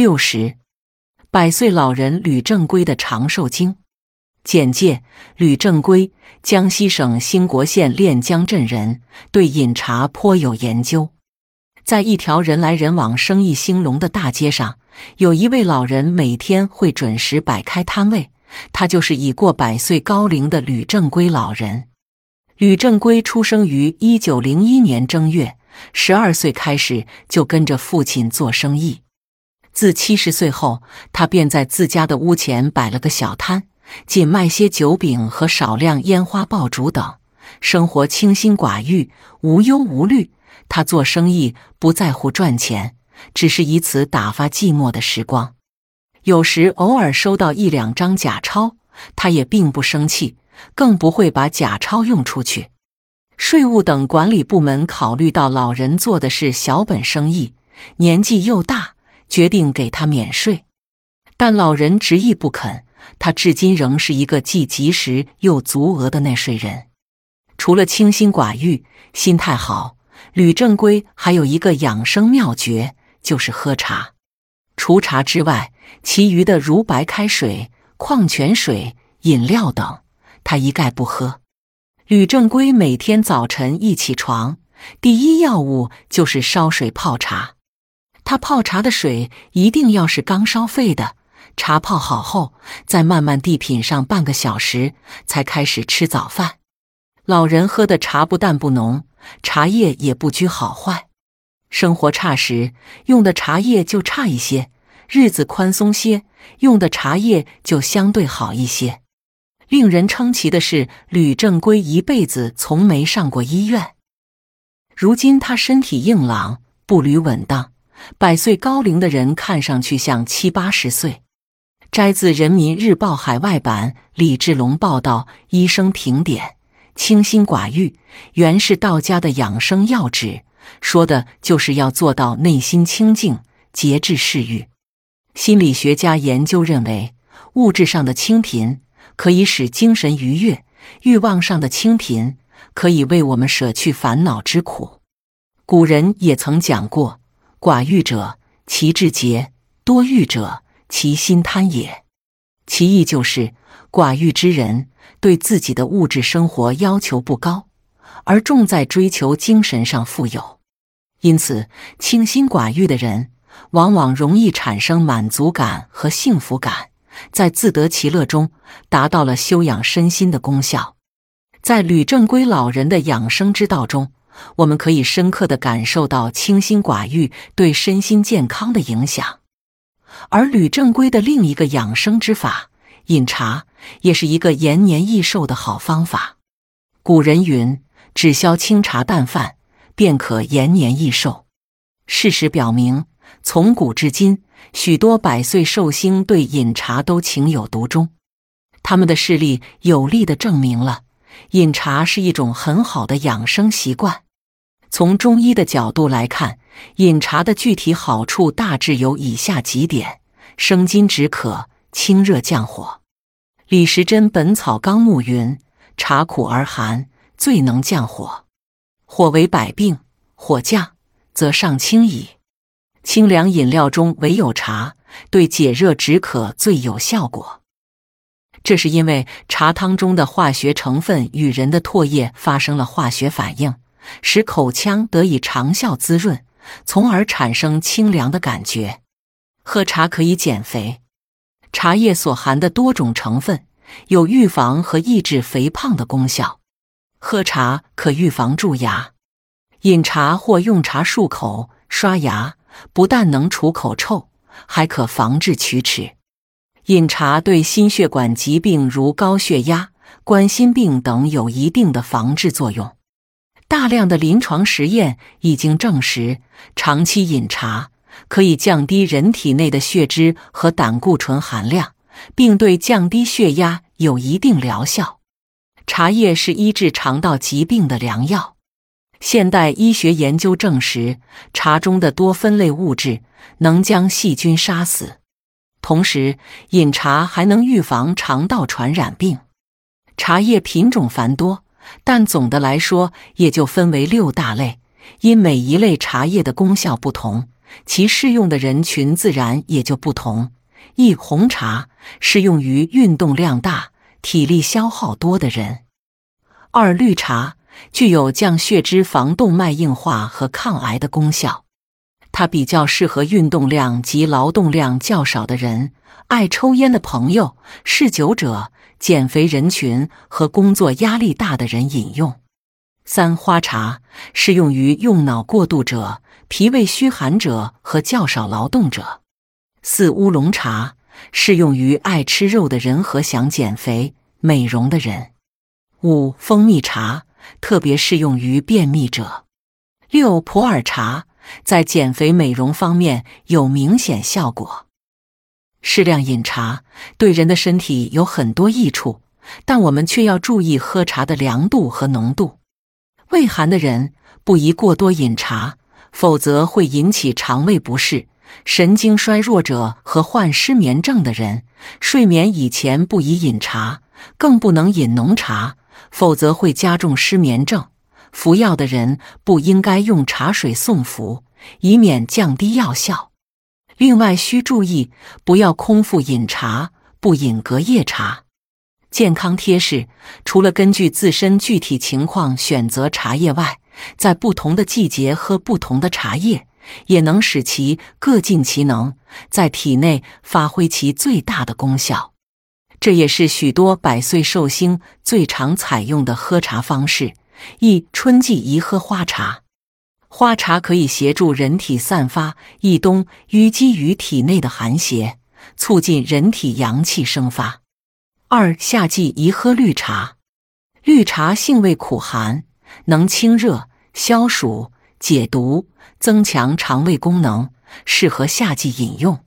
六十，百岁老人吕正规的长寿经简介：吕正规，江西省兴国县练江镇人，对饮茶颇有研究。在一条人来人往、生意兴隆的大街上，有一位老人每天会准时摆开摊位，他就是已过百岁高龄的吕正规老人。吕正规出生于一九零一年正月，十二岁开始就跟着父亲做生意。自七十岁后，他便在自家的屋前摆了个小摊，仅卖些酒饼和少量烟花爆竹等，生活清心寡欲，无忧无虑。他做生意不在乎赚钱，只是以此打发寂寞的时光。有时偶尔收到一两张假钞，他也并不生气，更不会把假钞用出去。税务等管理部门考虑到老人做的是小本生意，年纪又大。决定给他免税，但老人执意不肯。他至今仍是一个既及时又足额的纳税人。除了清心寡欲、心态好，吕正规还有一个养生妙诀，就是喝茶。除茶之外，其余的如白开水、矿泉水、饮料等，他一概不喝。吕正规每天早晨一起床，第一要务就是烧水泡茶。他泡茶的水一定要是刚烧沸的，茶泡好后，再慢慢地品上半个小时，才开始吃早饭。老人喝的茶不但不浓，茶叶也不拘好坏。生活差时用的茶叶就差一些，日子宽松些用的茶叶就相对好一些。令人称奇的是，吕正规一辈子从没上过医院。如今他身体硬朗，步履稳当。百岁高龄的人看上去像七八十岁。摘自《人民日报》海外版李志龙报道：医生评点，清心寡欲原是道家的养生要旨，说的就是要做到内心清净，节制嗜欲。心理学家研究认为，物质上的清贫可以使精神愉悦，欲望上的清贫可以为我们舍去烦恼之苦。古人也曾讲过。寡欲者，其志节；多欲者，其心贪也。其意就是，寡欲之人对自己的物质生活要求不高，而重在追求精神上富有。因此，清心寡欲的人往往容易产生满足感和幸福感，在自得其乐中达到了修养身心的功效。在吕正规老人的养生之道中。我们可以深刻的感受到清心寡欲对身心健康的影响，而吕正规的另一个养生之法——饮茶，也是一个延年益寿的好方法。古人云：“只消清茶淡饭，便可延年益寿。”事实表明，从古至今，许多百岁寿星对饮茶都情有独钟。他们的事例有力的证明了。饮茶是一种很好的养生习惯。从中医的角度来看，饮茶的具体好处大致有以下几点：生津止渴、清热降火。李时珍《本草纲目》云：“茶苦而寒，最能降火。火为百病，火降则上清矣。清凉饮料中唯有茶对解热止渴最有效果。”这是因为茶汤中的化学成分与人的唾液发生了化学反应，使口腔得以长效滋润，从而产生清凉的感觉。喝茶可以减肥，茶叶所含的多种成分有预防和抑制肥胖的功效。喝茶可预防蛀牙，饮茶或用茶漱口、刷牙，不但能除口臭，还可防治龋齿。饮茶对心血管疾病如高血压、冠心病等有一定的防治作用。大量的临床实验已经证实，长期饮茶可以降低人体内的血脂和胆固醇含量，并对降低血压有一定疗效。茶叶是医治肠道疾病的良药。现代医学研究证实，茶中的多酚类物质能将细菌杀死。同时，饮茶还能预防肠道传染病。茶叶品种繁多，但总的来说也就分为六大类。因每一类茶叶的功效不同，其适用的人群自然也就不同。一红茶适用于运动量大、体力消耗多的人。二绿茶具有降血脂、防动脉硬化和抗癌的功效，它比较适合运动量及劳动量较少的人、爱抽烟的朋友、嗜酒者、减肥人群和工作压力大的人饮用。三花茶适用于用脑过度者、脾胃虚寒者和较少劳动者。四乌龙茶适用于爱吃肉的人和想减肥、美容的人。五蜂蜜茶特别适用于便秘者。六普洱茶在减肥美容方面有明显效果。适量饮茶对人的身体有很多益处，但我们却要注意喝茶的凉度和浓度。胃寒的人不宜过多饮茶，否则会引起肠胃不适。神经衰弱者和患失眠症的人，睡眠以前不宜饮茶，更不能饮浓茶，否则会加重失眠症。服药的人不应该用茶水送服，以免降低药效。另外需注意，不要空腹饮茶，不饮隔夜茶。健康贴士：除了根据自身具体情况选择茶叶外，在不同的季节喝不同的茶叶。也能使其各尽其能，在体内发挥其最大的功效。这也是许多百岁寿星最常采用的喝茶方式。一春季宜喝花茶，花茶可以协助人体散发一冬淤积于体内的寒邪，促进人体阳气生发。二夏季宜喝绿茶，绿茶性味苦寒，能清热消暑。解毒，增强肠胃功能，适合夏季饮用。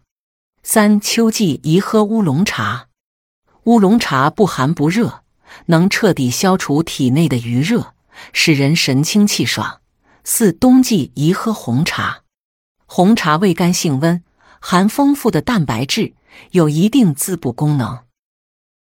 三秋季宜喝乌龙茶，乌龙茶不寒不热，能彻底消除体内的余热，使人神清气爽。四冬季宜喝红茶，红茶味甘性温，含丰富的蛋白质，有一定滋补功能。